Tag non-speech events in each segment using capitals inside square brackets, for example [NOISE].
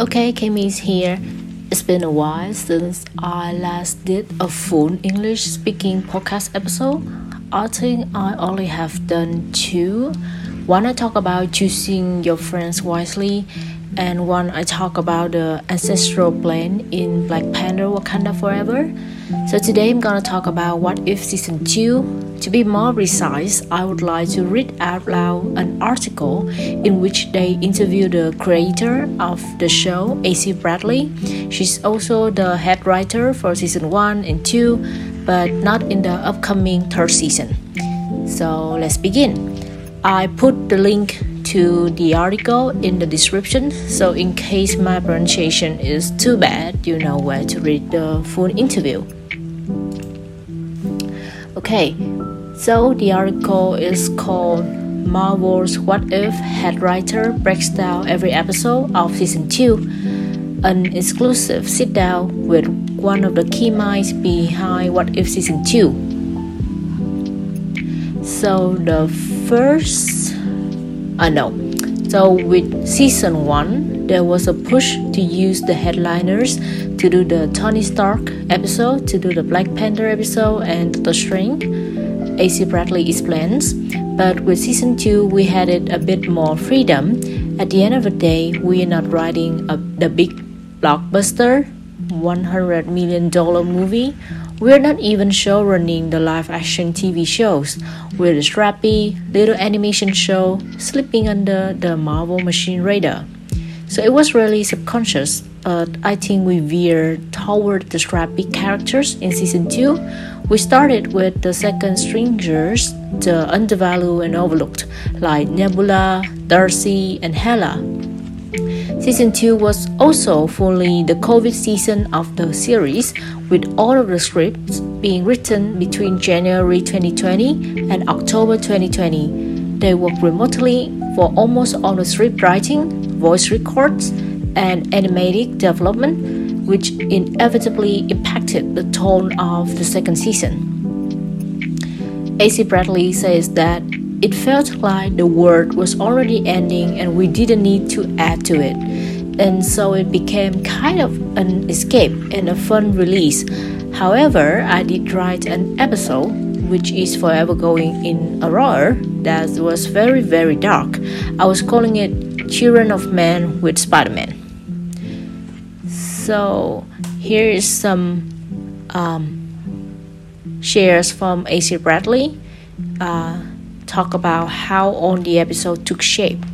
Okay, Kami's here. It's been a while since I last did a full English speaking podcast episode. I think I only have done two. One I talk about choosing your friends wisely, and one I talk about the ancestral plane in Black Panther Wakanda Forever. So today I'm gonna talk about What If Season 2. To be more precise, I would like to read out loud an article in which they interview the creator of the show, AC Bradley. She's also the head writer for season 1 and 2, but not in the upcoming third season. So let's begin. I put the link to the article in the description, so in case my pronunciation is too bad, you know where to read the full interview. Okay, so the article is called Marvel's What If Head Writer Breaks Down Every Episode of Season 2, an exclusive sit down with one of the key minds behind What If Season 2. So the first, uh, no, so with Season 1, there was a push to use the headliners to do the Tony Stark episode, to do the Black Panther episode, and The Strange. AC Bradley explains. But with season 2, we had it a bit more freedom. At the end of the day, we are not writing a, the big blockbuster, $100 million movie. We're not even show running the live action TV shows. We're the strappy little animation show slipping under the Marvel machine radar. So it was really subconscious. Uh, I think we veered toward the scrappy characters in season 2. We started with the second stringers, the undervalued and overlooked, like Nebula, Darcy, and Hela. Season 2 was also fully the COVID season of the series, with all of the scripts being written between January 2020 and October 2020. They worked remotely for almost all the script writing, voice records, and animatic development, which inevitably impacted the tone of the second season. AC Bradley says that it felt like the world was already ending and we didn't need to add to it. And so it became kind of an escape and a fun release. However, I did write an episode which is forever going in a that was very very dark. I was calling it Children of Men with Spider Man. So here is some um, shares from AC Bradley. Uh, talk about how on the episode took shape.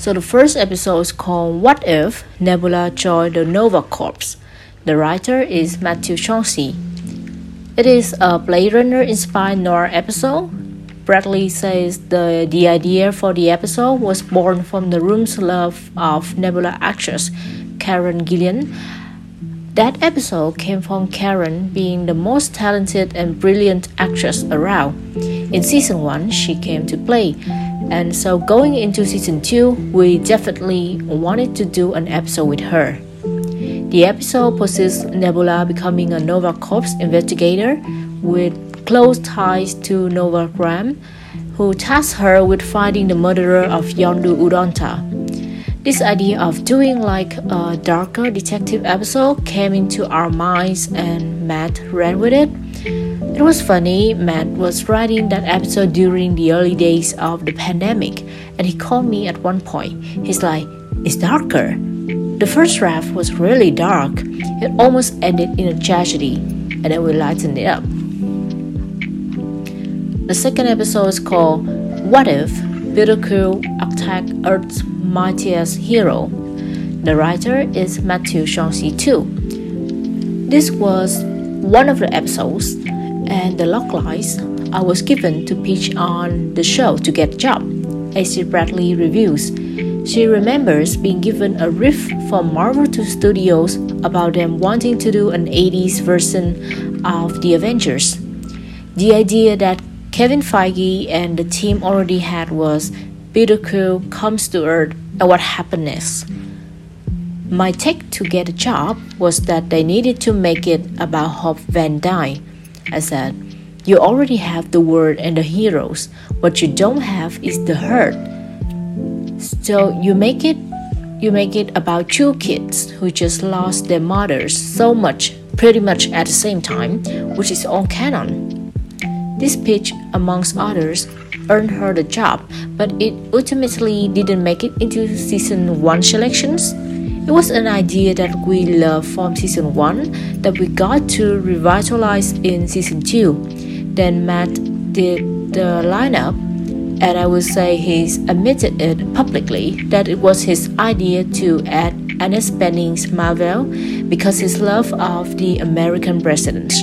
So the first episode is called What If Nebula Joined the Nova Corps. The writer is Matthew Chauncey. It is a Blade Runner inspired noir episode Bradley says the, the idea for the episode was born from the room's love of Nebula actress Karen Gillan. That episode came from Karen being the most talented and brilliant actress around. In season 1, she came to play, and so going into season 2, we definitely wanted to do an episode with her. The episode poses Nebula becoming a Nova Corps investigator with close ties to Nova Prime, who tasks her with finding the murderer of Yondu Udonta. This idea of doing like a darker detective episode came into our minds and Matt ran with it. It was funny, Matt was writing that episode during the early days of the pandemic, and he called me at one point. He's like, It's darker. The first draft was really dark, it almost ended in a tragedy, and then we lightened it up. The second episode is called What If Peter Quill Attack Earth's Mightiest Hero? The writer is Matthew Chauncey too. This was one of the episodes, and the log lines I was given to pitch on the show to get a job. AC Bradley reviews. She remembers being given a riff from Marvel to Studios about them wanting to do an 80s version of The Avengers. The idea that Kevin Feige and the team already had was Quill comes to Earth and what happened next. My take to get a job was that they needed to make it about Hope Van Dyne. I said, You already have the world and the heroes. What you don't have is the hurt. So you make it you make it about two kids who just lost their mothers so much, pretty much at the same time, which is all canon. This pitch, amongst others, earned her the job, but it ultimately didn't make it into season 1 selections. It was an idea that we loved from season 1 that we got to revitalize in season 2. Then Matt did the lineup, and I would say he's admitted it publicly that it was his idea to add Annette Bening's Mar-Vell because his love of the American president.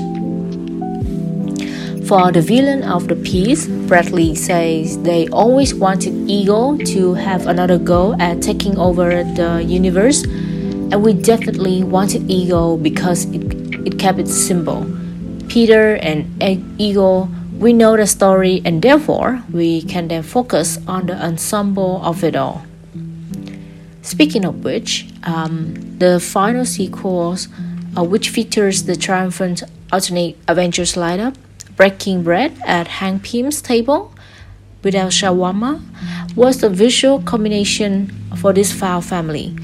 For the villain of the piece, Bradley says they always wanted Ego to have another go at taking over the universe, and we definitely wanted Ego because it, it kept its symbol. Peter and Ego, we know the story, and therefore we can then focus on the ensemble of it all. Speaking of which, um, the final sequels, uh, which features the triumphant alternate Avengers lineup, breaking bread at Hank Pym's table without shawarma was the visual combination for this foul family.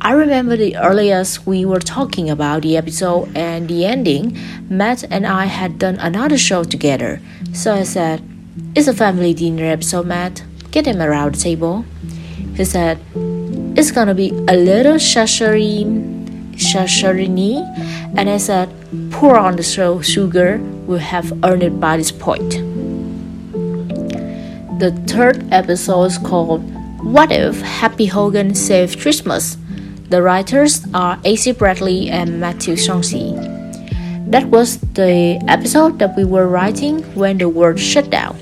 I remember the earliest we were talking about the episode and the ending, Matt and I had done another show together. So I said, It's a family dinner episode, Matt. Get him around the table. He said, It's gonna be a little shasharin, shasharini. And I said, Pour on the show sugar will have earned it by this point. The third episode is called What If Happy Hogan Saved Christmas? The writers are AC Bradley and Matthew Chauncey. That was the episode that we were writing when the world shut down.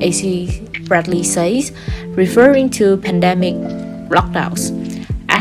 AC Bradley says, referring to pandemic lockdowns.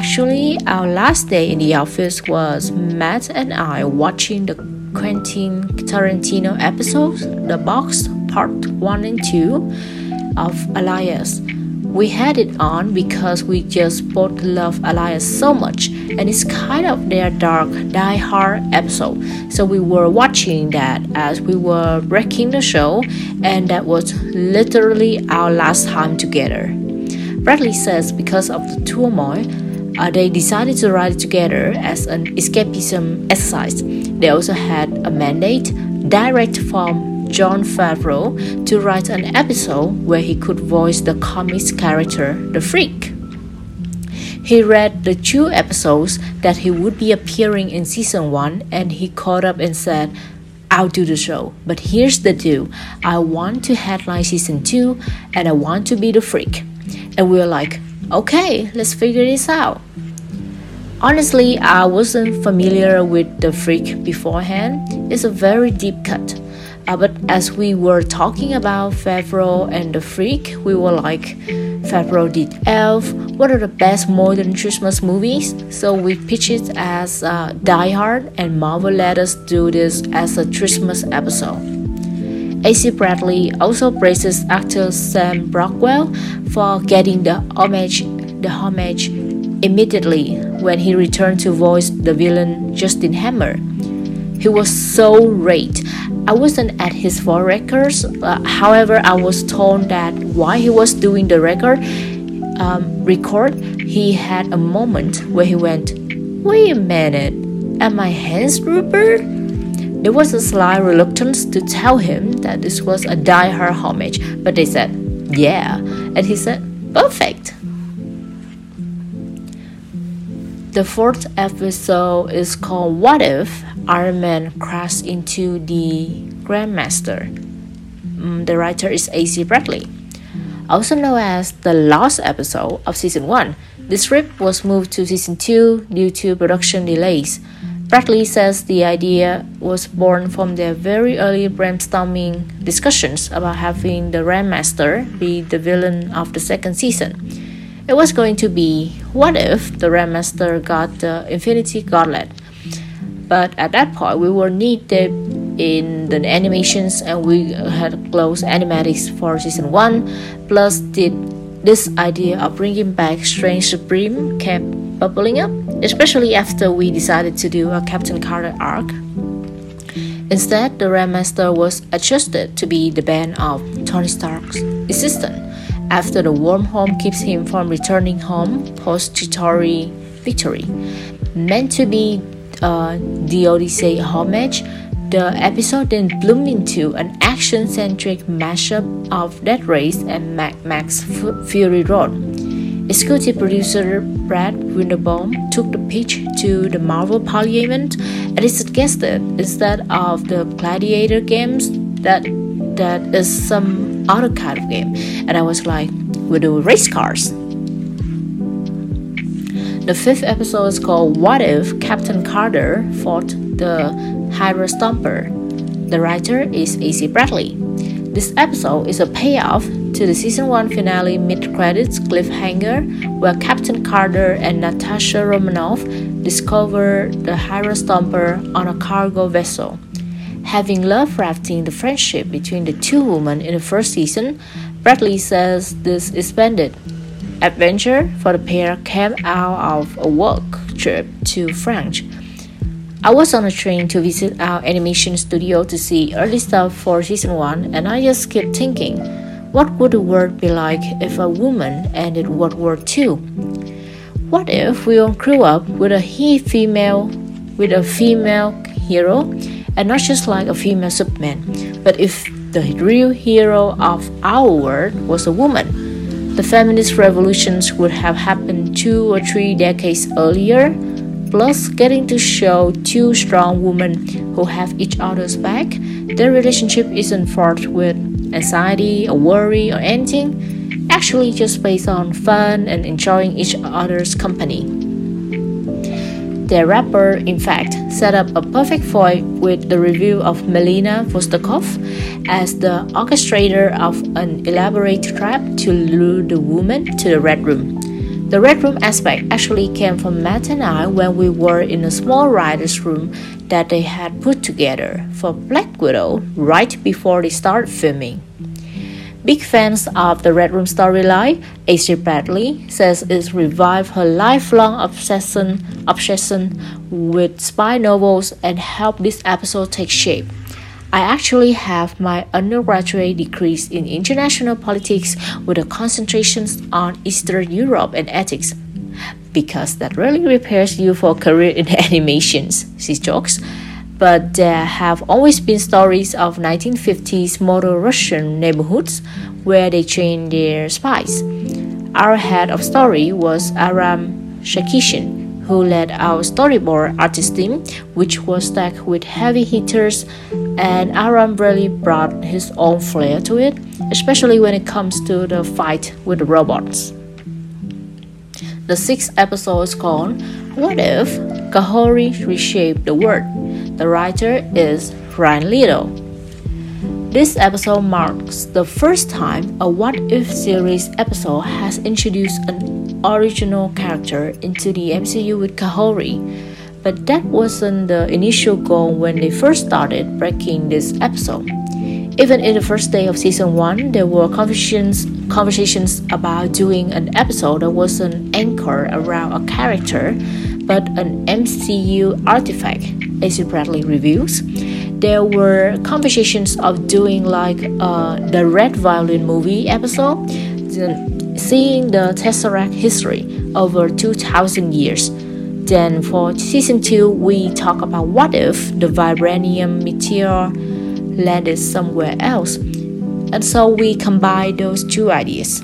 Actually, our last day in the office was Matt and I watching the Quentin Tarantino episodes, The Box Part 1 and 2 of Alias. We had it on because we just both love Alias so much, and it's kind of their dark, die-hard episode. So we were watching that as we were breaking the show, and that was literally our last time together. Bradley says because of the turmoil, uh, they decided to write it together as an escapism exercise. They also had a mandate direct from Jon Favreau to write an episode where he could voice the comics character, the Freak. He read the two episodes that he would be appearing in season 1 and he called up and said, I'll do the show, but here's the deal I want to headline season 2 and I want to be the freak. And we we're like, okay, let's figure this out. Honestly, I wasn't familiar with the freak beforehand. It's a very deep cut. Uh, but as we were talking about Favreau and the freak, we were like, Favreau did Elf. What are the best modern Christmas movies? So we pitched it as uh, Die Hard, and Marvel let us do this as a Christmas episode. AC Bradley also praises actor Sam Rockwell for getting the homage, the homage immediately when he returned to voice the villain Justin Hammer. He was so great. I wasn't at his voice records, uh, however, I was told that while he was doing the record um, record, he had a moment where he went, "Wait a minute, am I Hans Gruber?" There was a slight reluctance to tell him that this was a die-hard homage, but they said, yeah, and he said, perfect. The fourth episode is called What If Iron Man crashed into the Grandmaster? Mm, the writer is AC Bradley. Also known as the last episode of season 1, the script was moved to season 2 due to production delays. Bradley says the idea was born from their very early brainstorming discussions about having the Grandmaster be the villain of the second season. It was going to be what if the Grandmaster got the Infinity Gauntlet? But at that point, we were knee deep in the animations and we had close animatics for season 1, plus did this idea of bringing back Strange Supreme kept bubbling up, especially after we decided to do a Captain Carter arc. Instead, the Grandmaster was adjusted to be the band of Tony Stark's assistant, after the wormhole keeps him from returning home post Chitauri victory. Meant to be uh, the Odyssey homage, the episode then bloomed into an action centric mashup of Death Race and Mad Max Fury Road. Executive producer Brad Winderbaum took the pitch to the Marvel Parliament and he suggested instead of the gladiator games that that is some other kind of game. And I was like, we do race cars. The fifth episode is called What If Captain Carter Fought the Hydra Stomper? The writer is AC Bradley. This episode is a payoff to the season 1 finale mid credits cliffhanger where Captain Carter and Natasha Romanoff discover the Hydra Stomper on a cargo vessel. Having love rafting the friendship between the two women in the first season, Bradley says this is splendid adventure for the pair came out of a work trip to France. I was on a train to visit our animation studio to see early stuff for season 1 and I just kept thinking, what would the world be like if a woman ended World War II? What if we all grew up with a he female with a female hero and not just like a female Superman, but if the real hero of our world was a woman? The feminist revolutions would have happened two or three decades earlier, plus getting to show two strong women who have each other's back. Their relationship isn't fraught with anxiety or worry or anything, actually just based on fun and enjoying each other's company. Their rapper, in fact, set up a perfect fight with the review of Melina Vostokoff as the orchestrator of an elaborate trap to lure the woman to the Red Room. The Red Room aspect actually came from Matt and I when we were in a small writer's room that they had put together for Black Widow right before they started filming. Big fans of the Red Room storyline, AC Bradley says it revived her lifelong obsession, obsession with spy novels and helped this episode take shape. I actually have my undergraduate degrees in international politics with a concentration on Eastern Europe and ethics. Because that really prepares you for a career in [LAUGHS] animations, she jokes. But there have always been stories of 1950s model Russian neighborhoods where they trained their spies. Our head of story was Aram Shakishin, who led our storyboard artist team, which was stacked with heavy hitters, and Aram really brought his own flair to it, especially when it comes to the fight with the robots. The sixth episode is called What If Kahori Reshaped the World? The writer is Ryan Little. This episode marks the first time a What If series episode has introduced an original character into the MCU with Kahori, but that wasn't the initial goal when they first started breaking this episode. Even in the first day of season 1, there were conversations, conversations about doing an episode that wasn't anchored around a character but an MCU artifact, AC Bradley reviews. There were conversations of doing like uh, the Red Violin movie episode, seeing the Tesseract history over 2,000 years. Then for season 2, we talk about what if the vibranium meteor landed somewhere else. And so we combine those two ideas.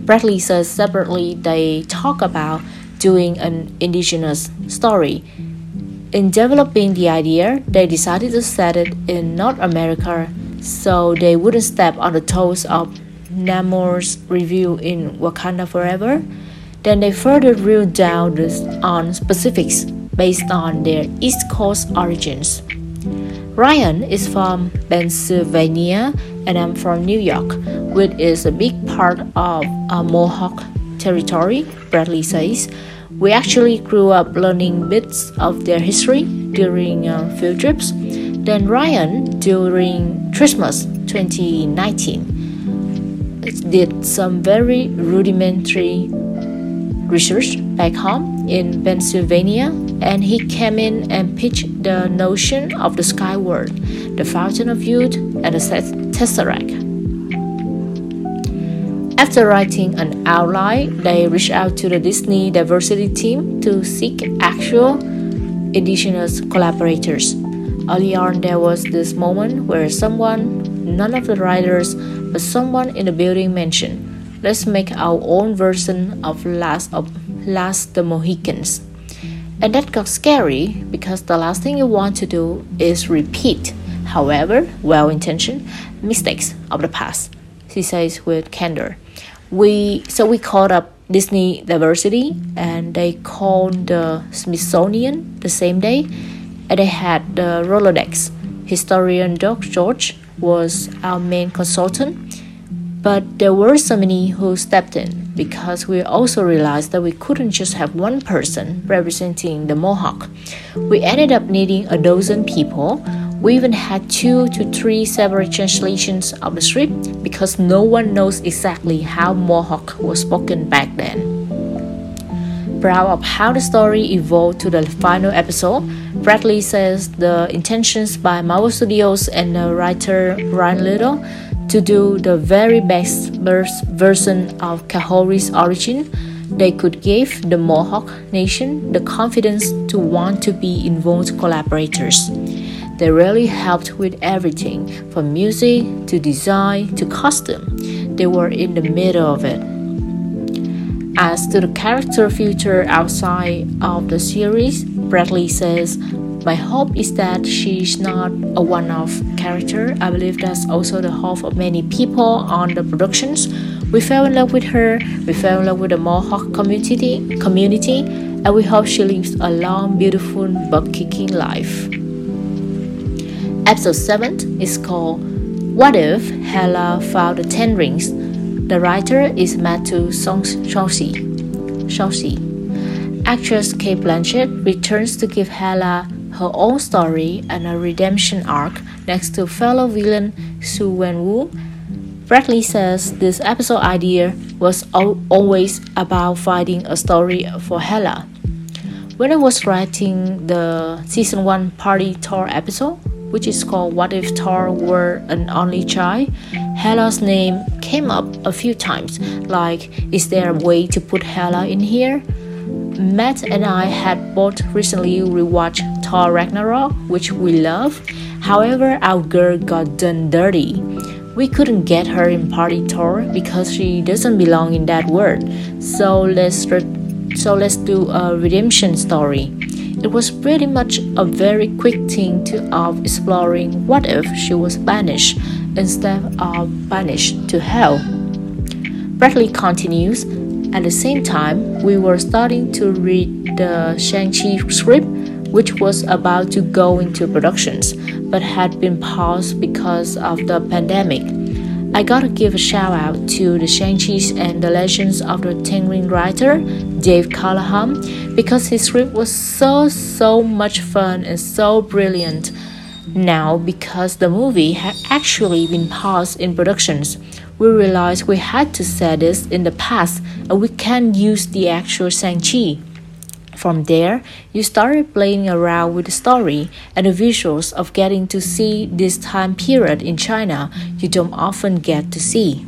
Bradley says separately they talk about doing an indigenous story. In developing the idea, they decided to set it in North America so they wouldn't step on the toes of Namor's review in Wakanda Forever. Then they further drilled down on specifics based on their East Coast origins. Ryan is from Pennsylvania and I'm from New York, which is a big part of a Mohawk territory, Bradley says. We actually grew up learning bits of their history during uh, field trips. Then Ryan, during Christmas 2019, did some very rudimentary research back home in Pennsylvania and he came in and pitched the notion of the sky world, the fountain of youth, and the tesseract. After writing an outline, they reached out to the Disney diversity team to seek actual additional collaborators. Early on, there was this moment where someone, none of the writers, but someone in the building mentioned, let's make our own version of Last of Last the Mohicans. And that got scary because the last thing you want to do is repeat, however well intentioned, mistakes of the past, she says with candor. We so we called up Disney Diversity and they called the Smithsonian the same day and they had the Rolodex. Historian Doug George was our main consultant, but there were so many who stepped in because we also realized that we couldn't just have one person representing the Mohawk. We ended up needing a dozen people we even had two to three separate translations of the script because no one knows exactly how Mohawk was spoken back then. Proud of how the story evolved to the final episode, Bradley says the intentions by Marvel Studios and the writer Ryan Little to do the very best version of Kahori's origin they could give the Mohawk Nation the confidence to want to be involved collaborators. They really helped with everything from music to design to costume. They were in the middle of it. As to the character future outside of the series, Bradley says, My hope is that she's not a one off character. I believe that's also the hope of many people on the productions. We fell in love with her, we fell in love with the Mohawk community, community and we hope she lives a long, beautiful, butt kicking life. Episode 7 is called What If Hela Found the Ten Rings? The writer is Matthew Chauncey. Actress Cate Blanchett returns to give Hela her own story and a redemption arc next to fellow villain Xu Wenwu. Bradley says this episode idea was always about finding a story for Hela. When I was writing the season 1 Party Thor episode, which is called What If Thor Were an Only Child, Hela's name came up a few times, like, is there a way to put Hela in here? Matt and I had both recently rewatched Thor Ragnarok, which we love. However, our girl got done dirty. We couldn't get her in Party Thor because she doesn't belong in that world. So let's so let's do a redemption story. It was pretty much a very quick thing to of exploring what if she was banished instead of banished to hell. Bradley continues, at the same time, we were starting to read the Shang-Chi script, which was about to go into productions, but had been paused because of the pandemic. I gotta give a shout out to the Shang-Chi and the Legends of the Ten Ring writer, Dave Callaham, because his script was so, so much fun and so brilliant. Now, because the movie had actually been paused in productions, we realized we had to set this in the past and we can't use the actual Shang-Chi. From there, you started playing around with the story and the visuals of getting to see this time period in China you don't often get to see.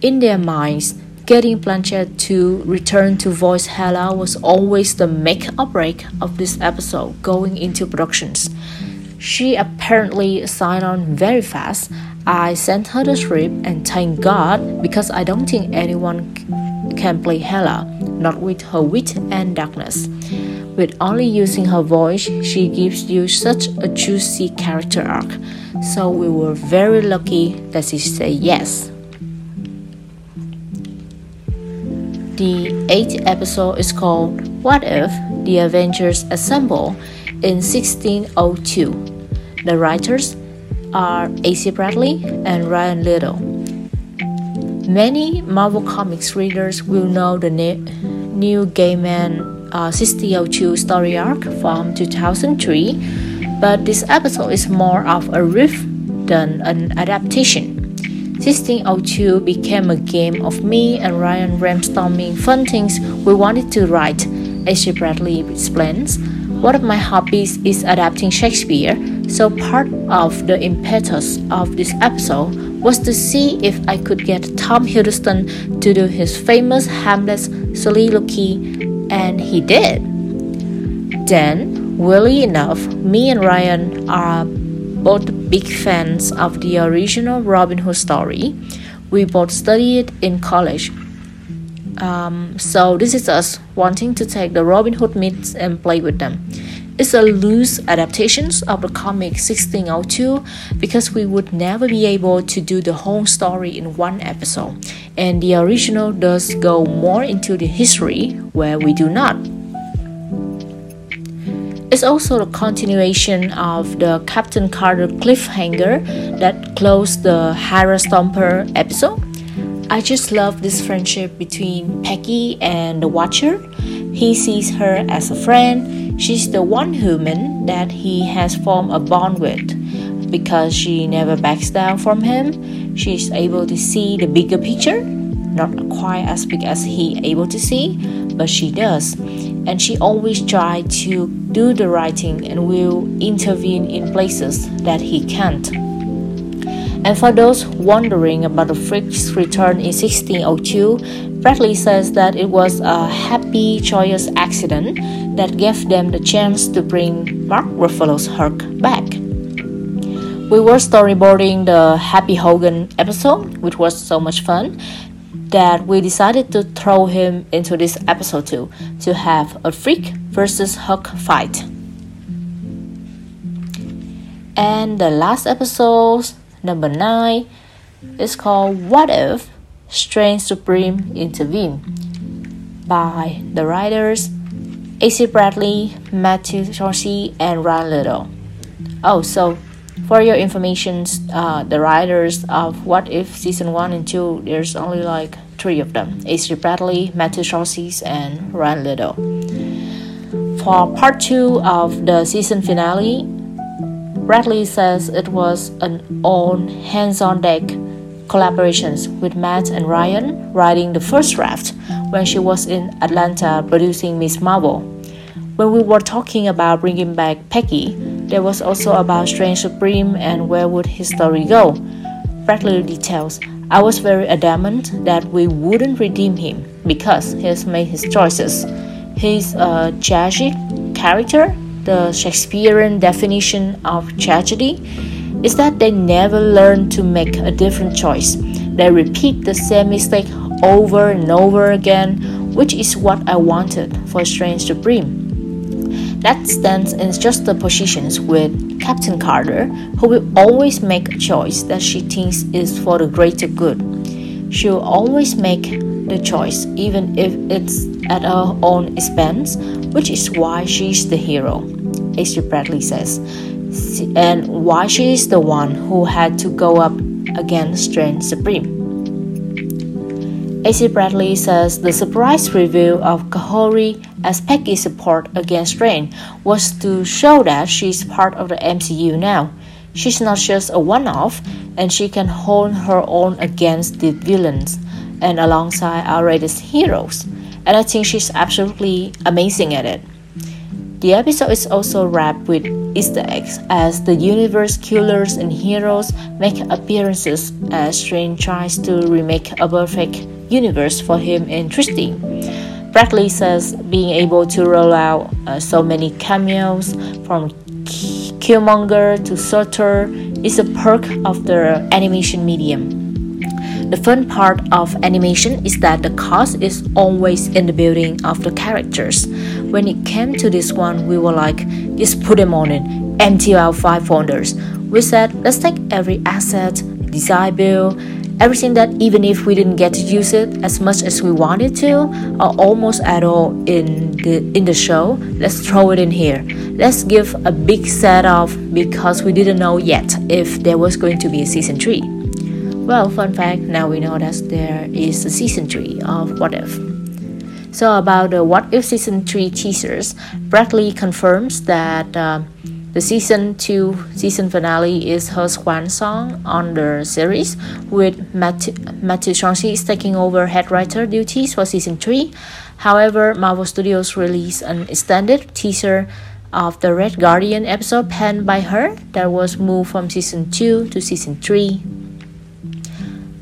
In their minds, getting Blanchett to return to voice Hela was always the make or break of this episode going into productions. She apparently signed on very fast. I sent her the script and thank God because I don't think anyone can play Hela, not with her wit and darkness. With only using her voice, she gives you such a juicy character arc. So we were very lucky that she said yes. The eighth episode is called What If the Avengers Assemble in 1602. The writers are AC Bradley and Ryan Little. Many Marvel Comics readers will know the Neil Gaiman uh, 1602 story arc from 2003, but this episode is more of a riff than an adaptation. 1602 became a game of me and Ryan brainstorming fun things we wanted to write. AC Bradley explains, One of my hobbies is adapting Shakespeare, so part of the impetus of this episode was to see if I could get Tom Hiddleston to do his famous Hamlet soliloquy, and he did. Then, weirdly enough, me and Ryan are both big fans of the original Robin Hood story. We both studied in college. Um, so this is us wanting to take the Robin Hood myths and play with them. It's a loose adaptation of the comic 1602 because we would never be able to do the whole story in one episode, and the original does go more into the history where we do not. It's also the continuation of the Captain Carter cliffhanger that closed the Hydra Stomper episode. I just love this friendship between Peggy and the Watcher. He sees her as a friend, She's the one human that he has formed a bond with. Because she never backs down from him, she's able to see the bigger picture. Not quite as big as he able to see, but she does. And she always try to do the right thing and will intervene in places that he can't. And for those wondering about the freak's return in 1602, Bradley says that it was a happy, joyous accident that gave them the chance to bring Mark Ruffalo's Hulk back. We were storyboarding the Happy Hogan episode, which was so much fun, that we decided to throw him into this episode too, to have a freak versus Hulk fight. And the last episode Number 9 is called What If Strange Supreme Intervene by the writers AC Bradley, Matthew Chauncey, and Ryan Little. Oh, so for your information, uh, the writers of What If season 1 and 2, there's only like three of them AC Bradley, Matthew Chauncey, and Ryan Little. For part 2 of the season finale, Bradley says it was an all hands on deck collaborations with Matt and Ryan writing the first draft when she was in Atlanta producing Ms. Marvel. When we were talking about bringing back Peggy, there was also about Strange Supreme and where would his story go. Bradley details, I was very adamant that we wouldn't redeem him because he has made his choices. He's a tragic character the Shakespearean definition of tragedy is that they never learn to make a different choice. They repeat the same mistake over and over again, which is what I wanted for Strange Supreme. That stands in just the positions with Captain Carter, who will always make a choice that she thinks is for the greater good. She'll always make the choice, even if it's at her own expense, which is why she's the hero. AC Bradley says, and why she is the one who had to go up against Strange Supreme. AC Bradley says the surprise reveal of Kahori as Peggy's support against Strange was to show that she's part of the MCU now. She's not just a one off, and she can hold her own against the villains and alongside our latest heroes. And I think she's absolutely amazing at it. The episode is also wrapped with Easter eggs as the universe killers and heroes make appearances as Strange tries to remake a perfect universe for him and Tristy. Bradley says being able to roll out uh, so many cameos from Killmonger to Surtur is a perk of the animation medium. The fun part of animation is that the cast is always in the building of the characters. When it came to this one, we were like, just put them on it, empty out five folders. We said, let's take every asset, design build, everything that even if we didn't get to use it as much as we wanted to, or almost at all in the in the show, let's throw it in here. Let's give a big set off because we didn't know yet if there was going to be a season three. Well, fun fact now we know that there is a season 3 of What If. So, about the What If season 3 teasers, Bradley confirms that uh, the season 2 season finale is her swan song on the series, with Matthew, Matthew is taking over head writer duties for season 3. However, Marvel Studios released an extended teaser of the Red Guardian episode penned by her that was moved from season 2 to season 3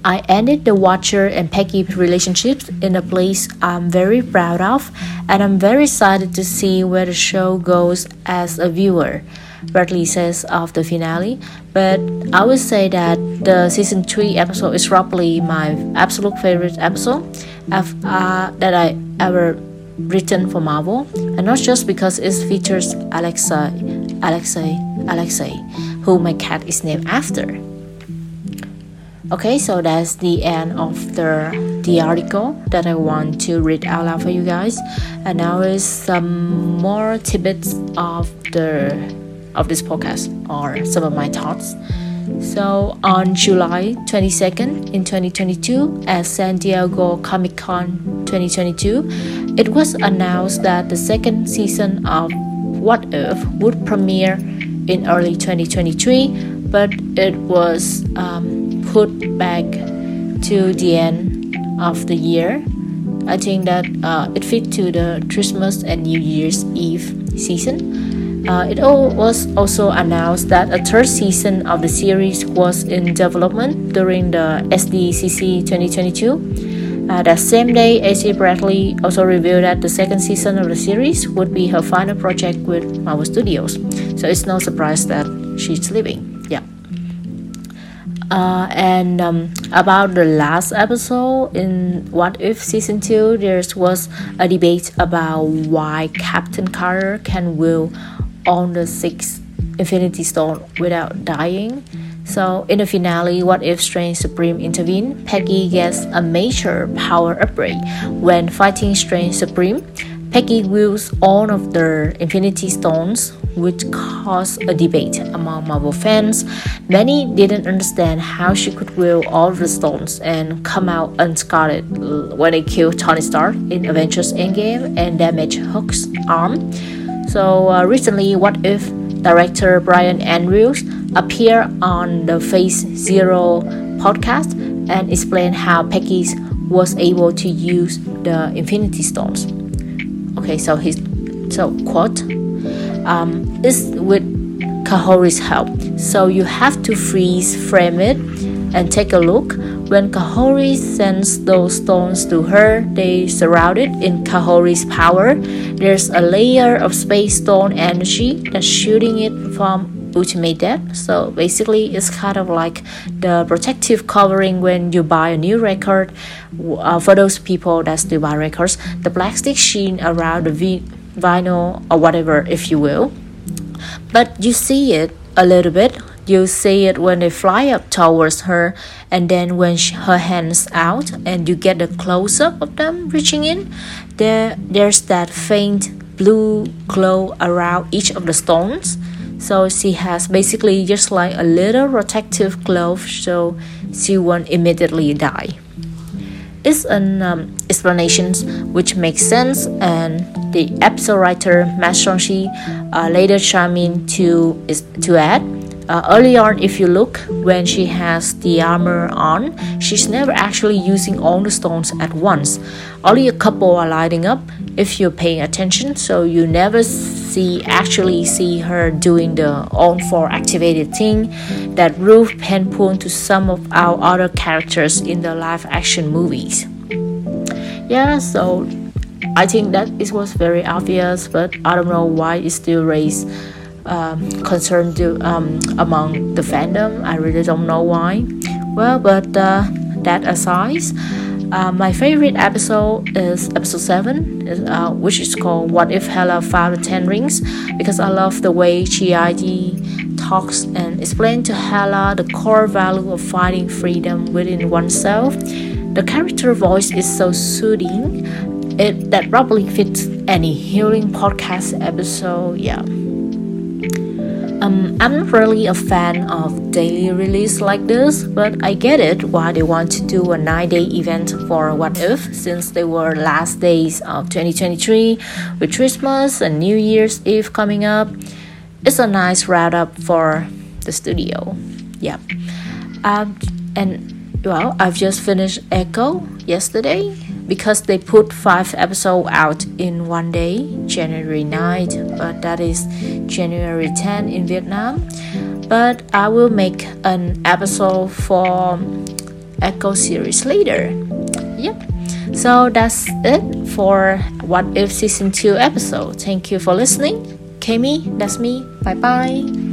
I ended the Watcher and Peggy relationships in a place I'm very proud of, and I'm very excited to see where the show goes as a viewer. Bradley says of the finale, but I would say that the season 3 episode is probably my absolute favorite episode of, uh, that I ever written for Marvel, and not just because it features Alexa, Alexei, Alexei, who my cat is named after. Okay, so that's the end of the the article that I want to read out loud for you guys, and now is some more tidbits of the of this podcast or some of my thoughts. So on July 22nd in 2022 at San Diego Comic Con 2022, it was announced that the second season of What If would premiere in early 2023, but it was um, put back to the end of the year. I think that uh, it fit to the Christmas and New Year's Eve season. Uh, it was also announced that a third season of the series was in development during the SDCC 2022. Uh, that same day, AC Bradley also revealed that the second season of the series would be her final project with Marvel Studios. So it's no surprise that she's leaving. Uh, and um, about the last episode in What If season two, there was a debate about why Captain Carter can will on the sixth Infinity Stone without dying. So in the finale, what if Strange Supreme intervene? Peggy gets a major power upgrade when fighting Strange Supreme. Peggy wields all of the Infinity Stones, which caused a debate among Marvel fans. Many didn't understand how she could wield all the stones and come out unscarred when they killed Tony Stark in Avengers Endgame and damaged Hulk's arm. So uh, recently, What If director Bryan Andrews appeared on the Phase Zero podcast and explained how Peggy was able to use the Infinity Stones. Okay, so his so quote um, is with Kahori's help. So you have to freeze frame it and take a look. When Kahori sends those stones to her, they surrounded in Kahori's power. There's a layer of space stone energy that's shooting it from ultimate depth. So basically, it's kind of like the protective covering when you buy a new record. Uh, for those people that still buy records, the plastic sheen around the v- vinyl or whatever, if you will. But you see it a little bit you see it when they fly up towards her, and then when she, her hands out, and you get a close up of them reaching in. There, there's that faint blue glow around each of the stones. So she has basically just like a little protective glove, so she won't immediately die. It's an um, explanation which makes sense, and the episode writer Matt Chauncey uh, later chimed in to is to add uh, early on, if you look, when she has the armor on, she's never actually using all the stones at once. Only a couple are lighting up if you're paying attention, so you never see actually see her doing the all four activated thing that Ruth pull to some of our other characters in the live action movies. Yeah, so I think that it was very obvious, but I don't know why it still raised um, concern to, um, among the fandom. I really don't know why. Well, but uh, that aside, uh, my favorite episode is episode 7, uh, which is called What If Hela Found the Ten Rings, because I love the way Chidi talks and explains to Hela the core value of finding freedom within oneself. The character voice is so soothing, it that probably fits any healing podcast episode. Yeah. Um, I'm not really a fan of daily release like this, but I get it why they want to do a nine day event for What If since they were last days of 2023 with Christmas and New Year's Eve coming up. It's a nice wrap up for the studio. Yeah. Um, and well, I've just finished Echo yesterday because they put five episodes out in one day, January 9th, but that is January 10 in Vietnam. But I will make an episode for Echo series later. Yep. So that's it for What If Season 2 episode. Thank you for listening. Kami, that's me. Bye bye.